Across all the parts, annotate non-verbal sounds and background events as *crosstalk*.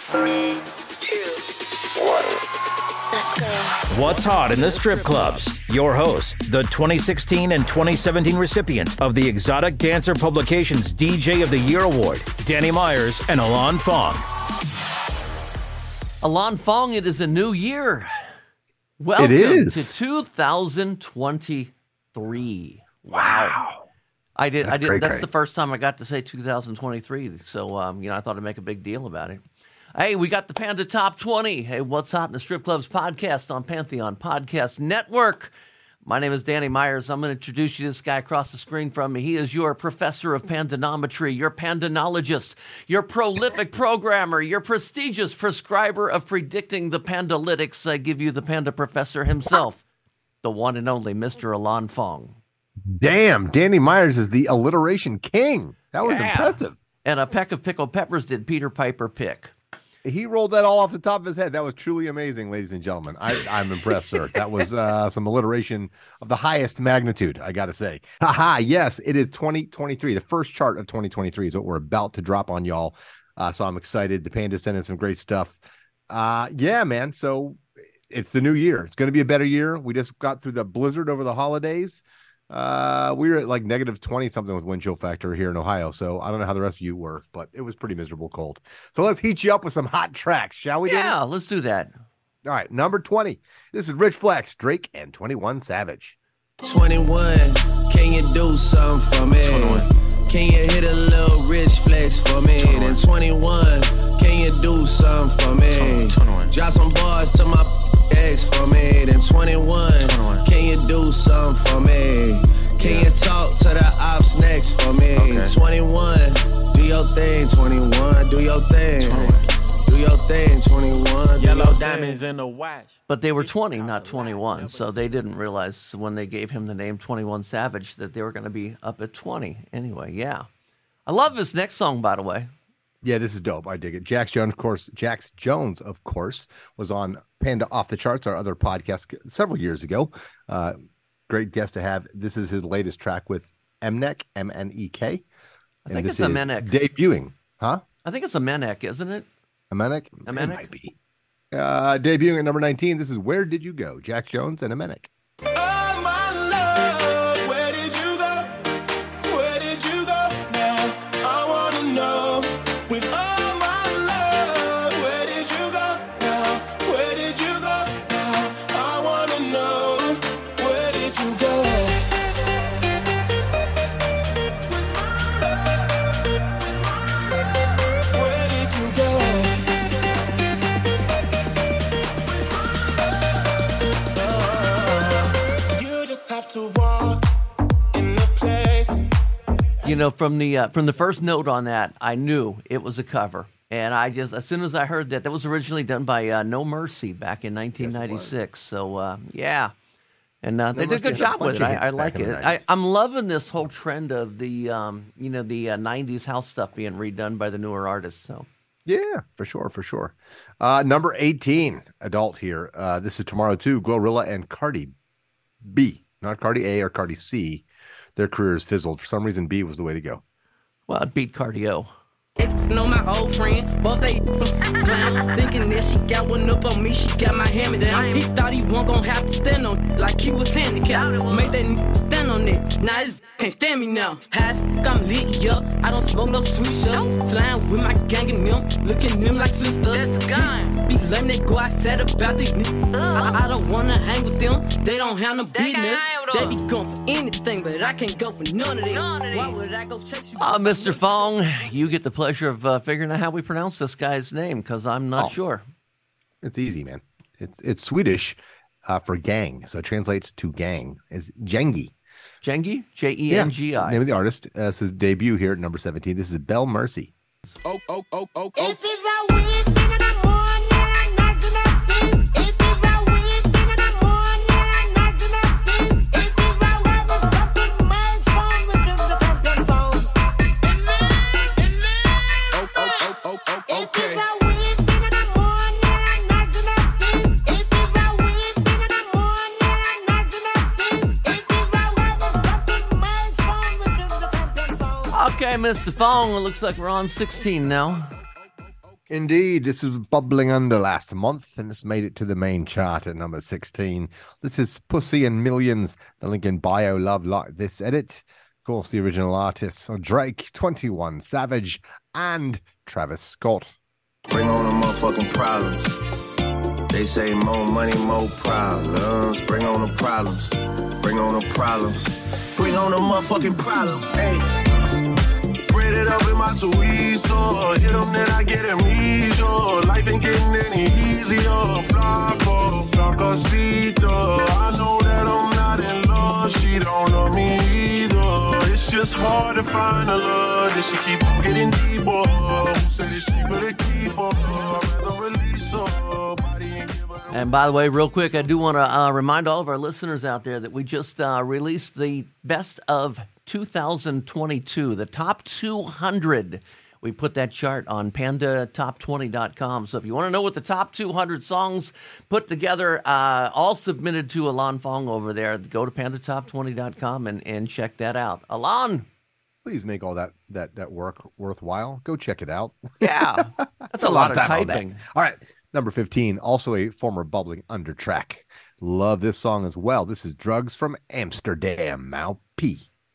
Three, two, one. Let's go. What's hot in the strip clubs? Your hosts, the 2016 and 2017 recipients of the Exotic Dancer Publications DJ of the Year Award, Danny Myers and Alon Fong. Alon Fong, it is a new year. Welcome is. to 2023. Wow. I did. I did. great, that's great. the first time I got to say 2023. So, um, you know, I thought I'd make a big deal about it. Hey, we got the Panda Top 20. Hey, what's hot in the strip clubs podcast on Pantheon Podcast Network. My name is Danny Myers. I'm going to introduce you to this guy across the screen from me. He is your professor of pandanometry, your pandanologist, your prolific programmer, your prestigious prescriber of predicting the pandalytics. I give you the panda professor himself, the one and only Mr. Alon Fong. Damn, Danny Myers is the alliteration king. That was Yeah. impressive. And a peck of pickled peppers did Peter Piper pick. He rolled that all off the top of his head. That was truly amazing, ladies and gentlemen. I, I'm impressed, sir. That was uh, some alliteration of the highest magnitude, I got to say. Haha, yes, it is 2023. The first chart of 2023 is what we're about to drop on y'all. Uh, so I'm excited. The Panda sent in some great stuff. Uh, yeah, man. So it's the new year. It's going to be a better year. We just got through the blizzard over the holidays. Uh, we were at like negative 20 something with wind chill factor here in Ohio. So I don't know how the rest of you were, but it was pretty miserable cold. So let's heat you up with some hot tracks, shall we? Danny? Yeah, let's do that. All right, number 20. This is Rich Flex, Drake, and 21 Savage. 21, can you do something for me? 21. Can you hit a little rich flex for me? Then 21, can you do something for me? 21. Drop some bars to my ex for me. Then 21, can you do something for me? Can you talk to the ops next for me? 21, do your thing, 21, do your thing. Do your thing, 21. Yellow diamonds thing. in the watch. But they were 20, not 21. So they didn't realize when they gave him the name 21 Savage that they were going to be up at 20. Anyway, yeah. I love this next song, by the way. Yeah, this is dope. I dig it. Jax Jones, of course, Jax Jones, of course, was on Panda Off the Charts, our other podcast several years ago. Uh, great guest to have. This is his latest track with Mnek, M N E K. I think it's a Menek. Debuting, huh? I think it's a Menek, isn't it? Amenek? Amenek? It might be. Uh, debuting at number 19. This is Where Did You Go? Jax Jones and Amenek. Oh, You know, from the uh, from the first note on that, I knew it was a cover. And I just, as soon as I heard that, that was originally done by uh, No Mercy back in 1996. so, uh, yeah. And uh, they did a good had a job with it. I, I like it. I, I'm loving this whole trend of the, um, you know, the uh, 90s house stuff being redone by the newer artists. So, Yeah, for sure, for sure. Uh, number 18, adult here. Uh, this is Tomorrow 2, Glorilla and Cardi B, not Cardi A or Cardi C. Their careers fizzled. For some reason, B was the way to go. well, it beat cardio. know my old friend. Both they *laughs* from clowns. Thinking that she got one up on me, she got my hand me down. He thought he wasn't gonna have to stand on like he was handicapped. Made that stand on it. Now it's can't stand me now. High I'm lit, yeah. I don't smoke no sweet shots. Flying with my gang and them, looking them like sisters. That's the gun. Be lame, they go outside about these niggas. I, I, don't wanna hang with them, they don't have no business. They be going for anything, but I can't go for none of them. Why would I go chase you? Uh, Mr. Fong, you get the pleasure of uh, figuring out how we pronounce this guy's name, because I'm not oh, sure. It's easy, man. It's it's Swedish uh, for gang, so it translates to gang. Is Jengi. Jengi? J E N G I. Name of the artist. Uh, says debut here at number 17. This is Bel Mercy. Oh, oh, oh, oh, oh. Okay, Mr. Fong, it looks like we're on 16 now. Indeed, this was bubbling under last month and it's made it to the main chart at number 16. This is Pussy and Millions. The Lincoln Baio love like this edit. Of course, the original artists are Drake, 21 Savage, and Travis Scott. Bring on the motherfucking problems. They say more money, more problems. Bring on the problems. Bring on the problems. Bring on the motherfucking problems. Hey it up my Suizo. Hit them, then I get. Life ain't getting any easier. Flaco, flacosito. I know that I'm not in love. She don't me either. It's just hard to find a love. That she keep on getting deeper. Who said it's cheaper to keep her? I'd rather release her. And by the way, real quick, I do want to uh, remind all of our listeners out there that we just uh, released the best of 2022, the top 200. We put that chart on pandatop20.com. So if you want to know what the top 200 songs put together, uh, all submitted to Alon Fong over there, go to pandatop20.com and, and check that out. Alon! Please make all that, that, that work worthwhile. Go check it out. Yeah, that's *laughs* a, a lot, lot of typing. All right. Number 15, also a former bubbling under track. Love this song as well. This is Drugs from Amsterdam, Mau P.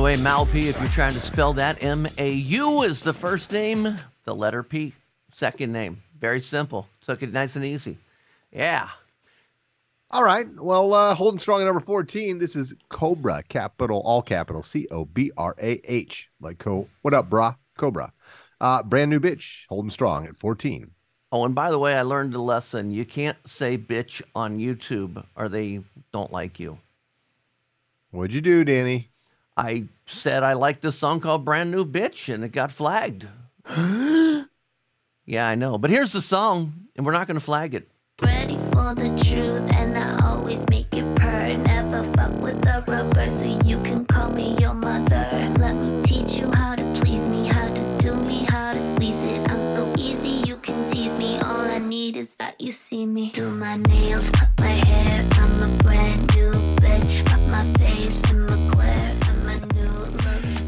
The way, Mau P, if you're trying to spell that, M A U is the first name, the letter P, second name. Very simple. Took it nice and easy. Yeah. All right. Well, uh, holding strong at number 14. This is COBRAH, capital, all capital, C O B R A H. Like, co- what up, brah? COBRAH. Uh, brand new bitch, holding strong at 14. Oh, and by the way, I learned a lesson. You can't say bitch on YouTube or they don't like you. What'd you do, Danny? I said I like this song called Brand New Bitch, and it got flagged. *gasps* yeah, I know. But here's the song, and we're not going to flag it. Ready for the truth, and I always make it purr. Never fuck with the rubber, so you can call me your mother. Let me teach you how to please me, how to do me, how to squeeze it. I'm so easy, you can tease me. All I need is that you see me. Do my nails, cut my hair. I'm a brand new bitch. Cut my face and my glare.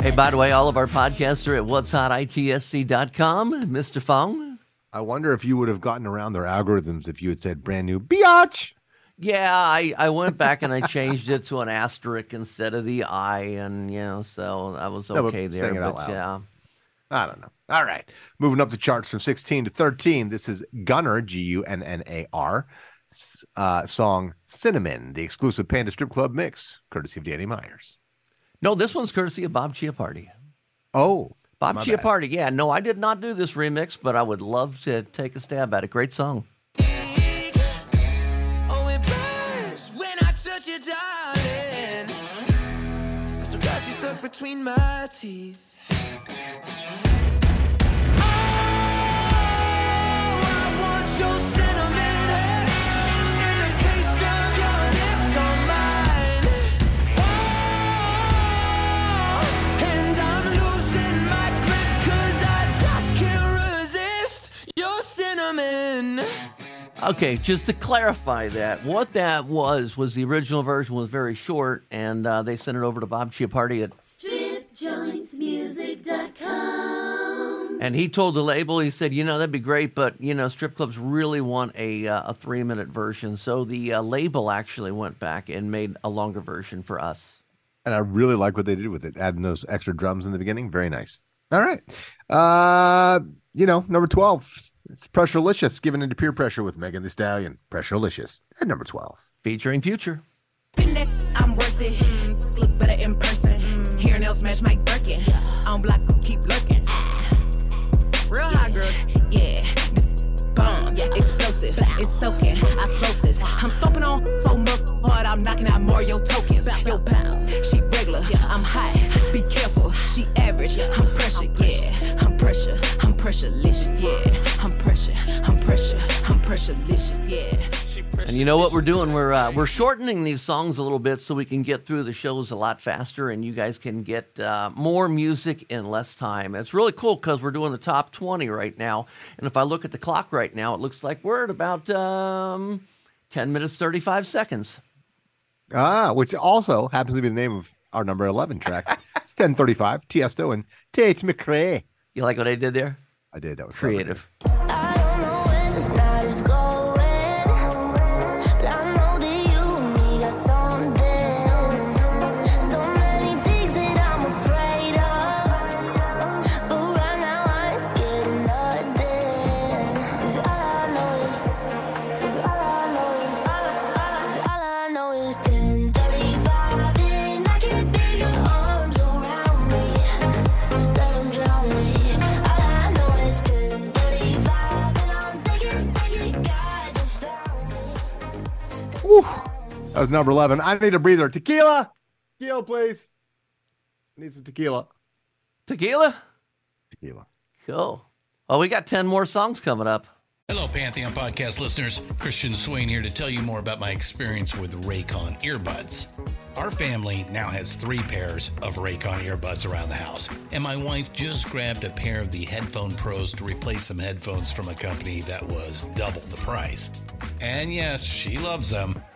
Hey, by the way, all of our podcasts are at what's hot itsc.com. Mr. Fong. I wonder if you would have gotten around their algorithms if you had said brand new biatch. Yeah, I, I went back and I changed it to an asterisk instead of the I, and you know, so I was okay no, there. But yeah, I don't know. All right, moving up the charts from 16 to 13. This is Gunnar G U N N A R uh, song "Cinnamon," the exclusive Panda Strip Club mix, courtesy of Danny Myers. No, this one's courtesy of Bob Chiappardi. Oh, Bob Chiappardi. Yeah, no, I did not do this remix, but I would love to take a stab at it. Great song. between my teeth. Okay, just to clarify that, what that was was the original version was very short, and uh, they sent it over to Bob Chiappardi at StripJointsMusic.com. And he told the label, he said, you know, that'd be great, but you know, strip clubs really want a uh, a three minute version. So the uh, label actually went back and made a longer version for us. And I really like what they did with it, adding those extra drums in the beginning. Very nice. All right. Uh, you know, number 12, it's Pressurelicious, given into peer pressure with Megan Thee Stallion. Pressurelicious at number 12. Featuring Future. I'm worth it. Look better in person. Hair nails match Mike Birkin. On block, keep lurking. Real hot girl. Yeah. Bomb. Yeah. Explosive. It's soaking. Osmosis. I'm stomping on so much hard. I'm knocking out Mario tokens. Yo, pound. She regular. I'm hot. Be careful. She average. I'm pressure. Yeah. I'm pressure. I'm pressurelicious. Yeah. Pressurelicious. Yeah. And you know what we're doing? We're uh, we're shortening these songs a little bit so we can get through the shows a lot faster, and you guys can get uh, more music in less time. It's really cool because we're doing the top twenty right now, and if I look at the clock right now, it looks like we're at about um, ten minutes thirty five seconds. Ah, which also happens to be the name of our number 11 track. *laughs* it's 1035, Tiesto and Tate McRae. You like what I did there? I did. That was creative. That was number 11. I need a breather. Tequila. Tequila, please. I need some tequila. Tequila? Tequila. Cool. Oh, we got 10 more songs coming up. Hello, Pantheon podcast listeners. Christian Swain here to tell you more about my experience with Raycon earbuds. Our family now has three pairs of Raycon earbuds around the house, and my wife just grabbed a pair of the Headphone Pros to replace some headphones from a company that was double the price. And yes, she loves them.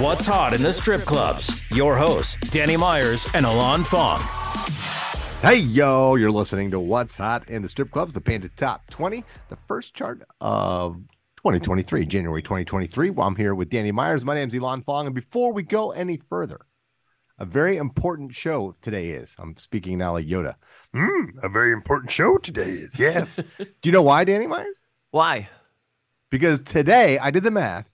What's hot in the strip clubs? Your hosts, Danny Myers and Alon Fong. Hey, yo, you're listening to What's Hot in the Strip Clubs, the Panda Top 20, the first chart of 2023, January 2023. Well, I'm here with Danny Myers. My name's Elon Fong. And before we go any further, a very important show today is. I'm speaking now like Yoda. Mm, a very important show today is. Yes. *laughs* Do you know why, Danny Myers? Why? Because today I did the math.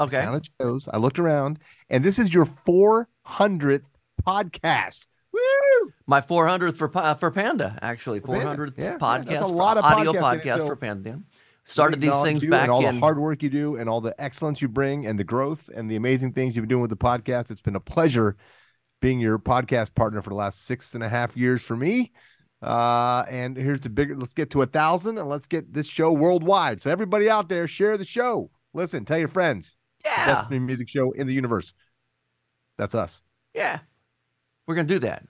Okay. I shows. I looked around, and this is your 400th podcast. Woo! My 400th for uh, for Panda, actually. For Panda. 400th Yeah, podcast. that's a lot of audio podcast so- for Panda. Started these things you back and all in the hard work you do and all the excellence you bring and the growth and the amazing things you've been doing with the podcast. It's been a pleasure being your podcast partner for the last six and a half years for me. Uh, and here's the bigger. Let's get to a thousand and let's get this show worldwide. So everybody out there, share the show. Listen, tell your friends. Yeah. Best new music show in the universe. That's us. Yeah. We're going to do that.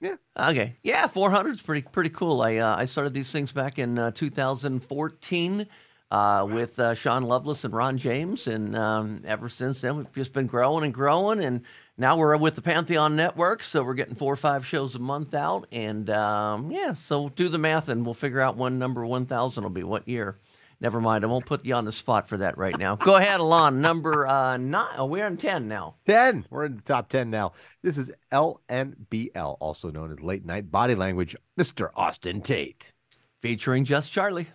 Yeah. Okay. Yeah, 400 is pretty pretty cool. I uh, I started these things back in uh, 2014 uh, with uh, Sean Lovelace and Ron James, and um, ever since then we've just been growing and growing, and now we're with the Pantheon Network, so we're getting four or five shows a month out, and um, yeah, so do the math, and we'll figure out when number 1,000 will be, what year. Never mind, I won't put you on the spot for that right now. Go ahead, Alon. Number uh, nine. Oh, we're in 10 now. 10. We're in the top 10 now. This is LNBL, also known as Late Night Body Language, Mr. Austin Tate. Featuring Just Charlie.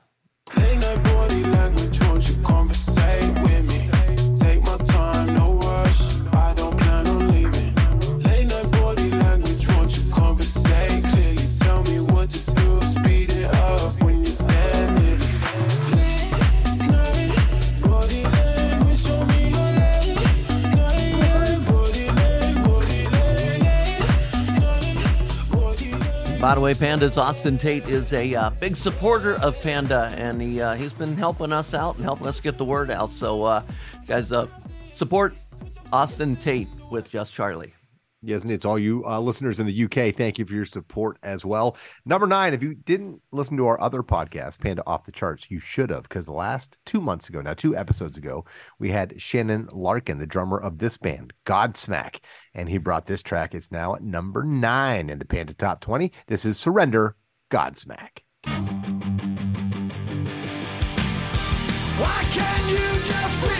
By the way, Panda's Austin Tate is a uh, big supporter of Panda, and he uh, he's been helping us out and helping us get the word out. So, uh, guys, uh, support Austin Tate with Just Charlie. Yes, and it's all you uh, listeners in the UK. Thank you for your support as well. Number nine, if you didn't listen to our other podcast, Panda Off the Charts, you should have, because last two months ago, now two episodes ago, we had Shannon Larkin, the drummer of this band, Godsmack, and he brought this track. It's now at number nine in the Panda Top 20. This is Surrender, Godsmack. Why can't you just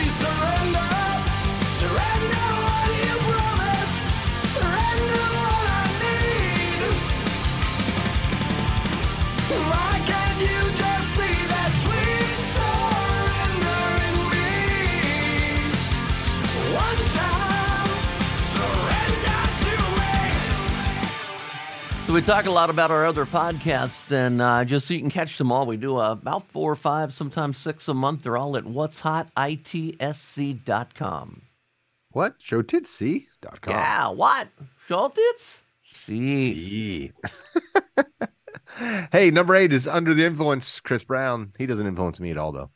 So we talk a lot about our other podcasts, and uh, just so you can catch them all, we do uh, about four or five, sometimes six a month. They're all at what's hot itsc.com. What? show Showtitsc.com. Yeah, what? Showtits? See. *laughs* hey, number eight is Under the Influence, Chris Brown. He doesn't influence me at all, though.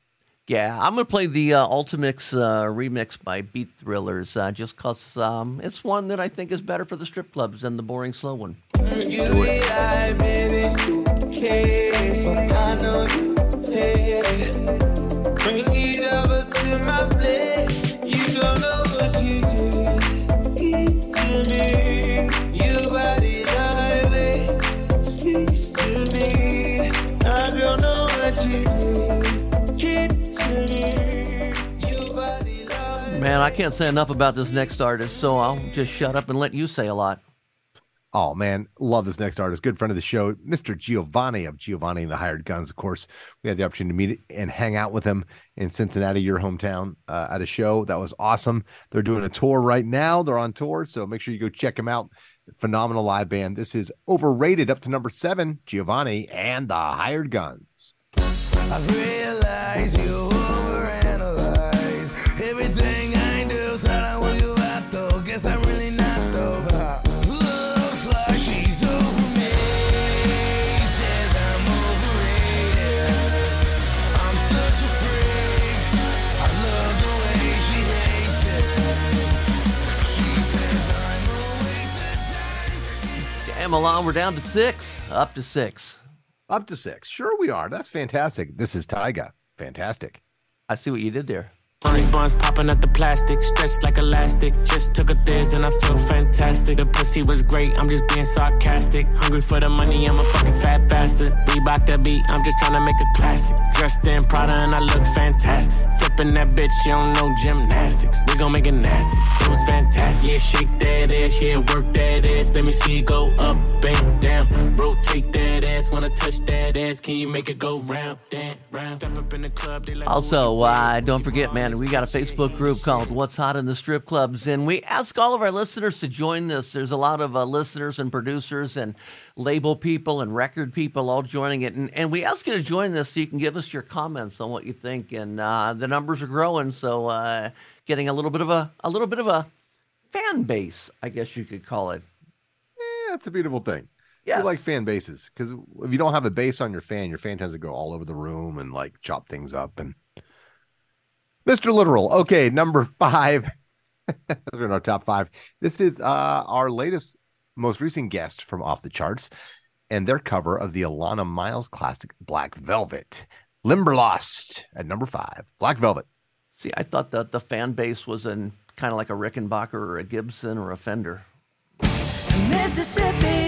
Yeah, I'm going to play the uh, Ultimix uh, remix by Beat Thrillers uh, just because um, it's one that I think is better for the strip clubs than the boring slow one. You I, baby, so I know you. Bring it to my place. You don't know what you to me. Speaks to me. I know you. Man, I can't say enough about this next artist, so I'll just shut up and let you say a lot. Oh man, love this next artist. Good friend of the show, Mr. Giovannie of Giovannie and the Hired Guns. Of course, we had the opportunity to meet and hang out with him in Cincinnati, your hometown, uh, at a show. That was awesome. They're doing a tour right now. They're on tour, so make sure you go check them out. Phenomenal live band. This is overrated up to number seven. Giovannie and the Hired Guns. Milan, we're down to six. Up to six. Up to six. Sure, we are. That's fantastic. This is Tyga. Fantastic. I see what you did there. Funny buns popping at the plastic, stretched like elastic. Just took a thiz and I feel fantastic. The pussy was great, I'm just being sarcastic. Hungry for the money, I'm a fucking fat bastard. Reebok the beat, I'm just trying to make a classic. Dressed in Prada and I look fantastic. Flipping that bitch, you don't know gymnastics. We gon' make it nasty. It was fantastic. Yeah, shake that ass, yeah, work that ass. Let me see it go up and down. Rotate that ass, wanna touch that ass. Can you make it go round, down, round? Step up in the club, they like. Also, uh, don't forget, man, we got a Facebook group called What's Hot in the Strip Clubs, and we ask all of our listeners to join this. There's a lot of uh, listeners and producers and label people and record people all joining it, and, and we ask you to join this so you can give us your comments on what you think. And uh, the numbers are growing, so uh, getting a little bit of a a little bit of a fan base, I guess you could call it. Yeah, it's a beautiful thing. We like fan bases because if you don't have a base on your fan, your fan tends to go all over the room and like chop things up. And Mr. Literal, okay, number five. *laughs* We're in our top five. This is uh, our latest most recent guest from Off the Charts, and their cover of the Alannah Myles classic Black Velvet. Limberlost at number five. Black Velvet. See, I thought that the fan base was in kind of like a Rickenbacker or a Gibson or a Fender. Mississippi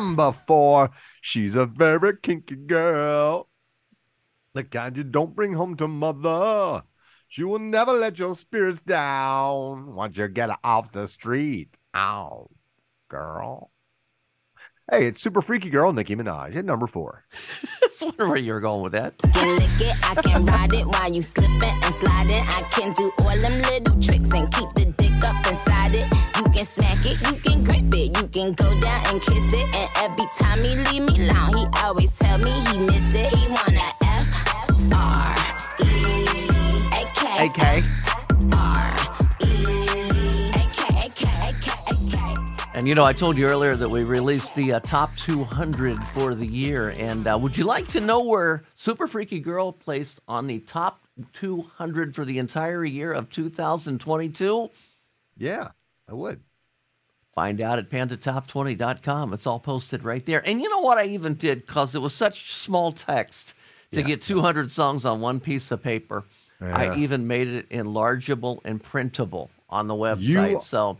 Number four. She's a very kinky girl. The kind you don't bring home to mother. She will never let your spirits down once you get her off the street. Ow, girl. Hey, it's Super Freaky Girl, Nicki Minaj at number four. *laughs* That's where you were going with that. can lick it, I can ride it while you slipping and sliding. I can do all them little tricks and keep the dick up inside it. You can smack it, you can grip it, you can go down and kiss it. And every time he leave me alone, he always tell me he miss it. He wanna F R E A K AK. And you know, I told you earlier that we released the uh, top 200 for the year. And uh, would you like to know where Super Freaky Girl placed on the top 200 for the entire year of 2022? Yeah, I would. Find out at pandatop20.com. It's all posted right there. And you know what I even did because it was such small text to get 200 songs on one piece of paper. I even made it enlargeable and printable on the website. You- so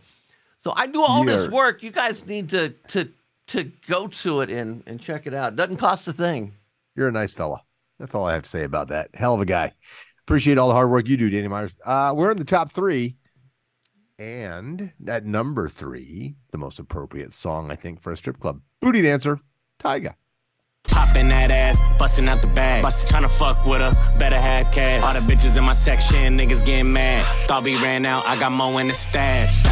so I do all this work. You guys need to to to go to it and and check it out. Doesn't cost a thing. You're a nice fella. That's all I have to say about that. Hell of a guy. Appreciate all the hard work you do, Danny Myers. Uh, we're in the top three. And at number three, the most appropriate song, I think, for a strip club booty dancer, Tyga. Popping that ass, busting out the bag. Bust trying to fuck with her, better have cash. All the bitches in my section, niggas getting mad. Thought we ran out, I got more in the stash.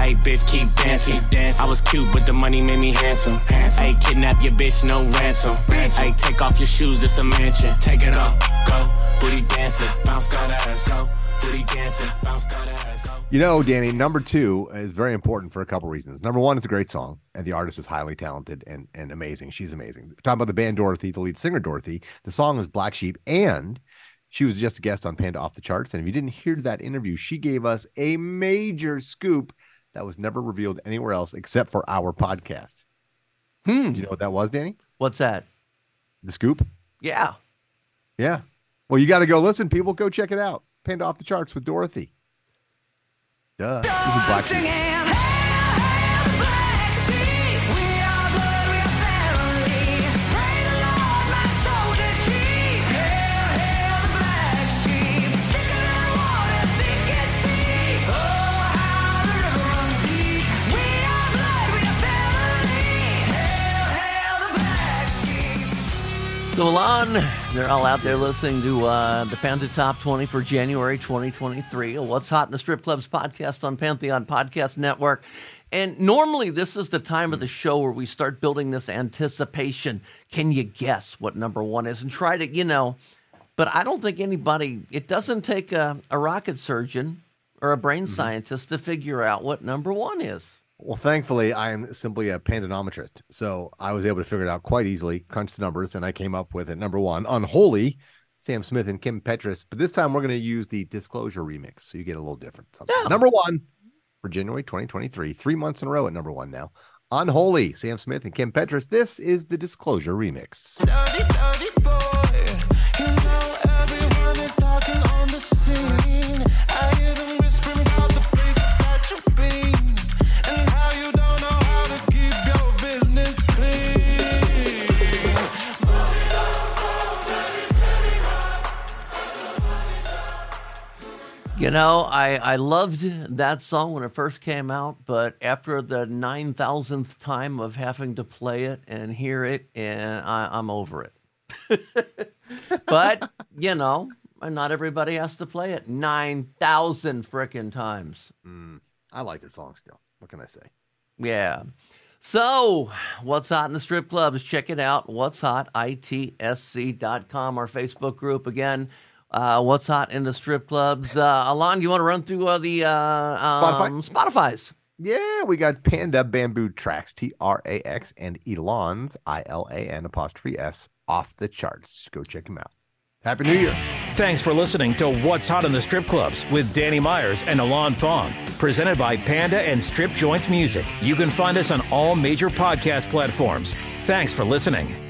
Hey, bitch, keep dancing. I was cute, but the money made me handsome. Hey, kidnap your bitch, no ransom. Hey, take off your shoes, it's a mansion. Take it off, go. Booty dancing, bounce that ass, go. Booty dancing, bounce that ass, go. You know, Danny, number two is very important for a couple reasons. Number one, it's a great song, and the artist is highly talented and, and amazing. She's amazing. Talking about the band Dorothy, the lead singer Dorothy, the song is Black Sheep, and she was just a guest on Panda Off the Charts. And if you didn't hear that interview, she gave us a major scoop that was never revealed anywhere else except for our podcast. Hmm. Do you know what that was, Danny? What's that? The scoop? Yeah. Yeah. Well, you got to go listen, people. Go check it out. Panda Off the Charts with Dorothy. Duh. This is Black Sheep. Alon, they're all out there listening to uh, the Panda Top 20 for January 2023. What's Hot in the Strip Clubs podcast on Pantheon Podcast Network. And normally this is the time of the show where we start building this anticipation. Can you guess what number one is? And try to, you know, but I don't think anybody, it doesn't take a, a rocket surgeon or a brain scientist to figure out what number one is. Well, thankfully, I am simply a pandanometrist. So I was able to figure it out quite easily, crunch the numbers, and I came up with it. Number one, Unholy, Sam Smith and Kim Petras. But this time we're going to use the Disclosure remix. So you get a little different. something. Number one for January 2023, three months in a row at number one now. Unholy, Sam Smith and Kim Petras. This is the Disclosure remix. Dirty, dirty You know, I, I loved that song when it first came out, but after the 9,000th time of having to play it and hear it, and I, I'm over it. *laughs* but you know, not everybody has to play it 9,000 frickin' times. Mm, I like the song still. What can I say? Yeah. So, what's hot in the strip clubs? Check it out. What's hot? ITSC.com, our Facebook group. Again, uh, what's hot in the strip clubs? Uh, Alon, you want to run through uh, the uh, um, Spotify's? Yeah, we got Panda Bamboo Tracks, T R A X, and Elon's, I L A N apostrophe S, off the charts. Go check them out. Happy New Year. Thanks for listening to What's Hot in the Strip Clubs with Danny Myers and Alon Fong, presented by Panda and Strip Joints Music. You can find us on all major podcast platforms. Thanks for listening.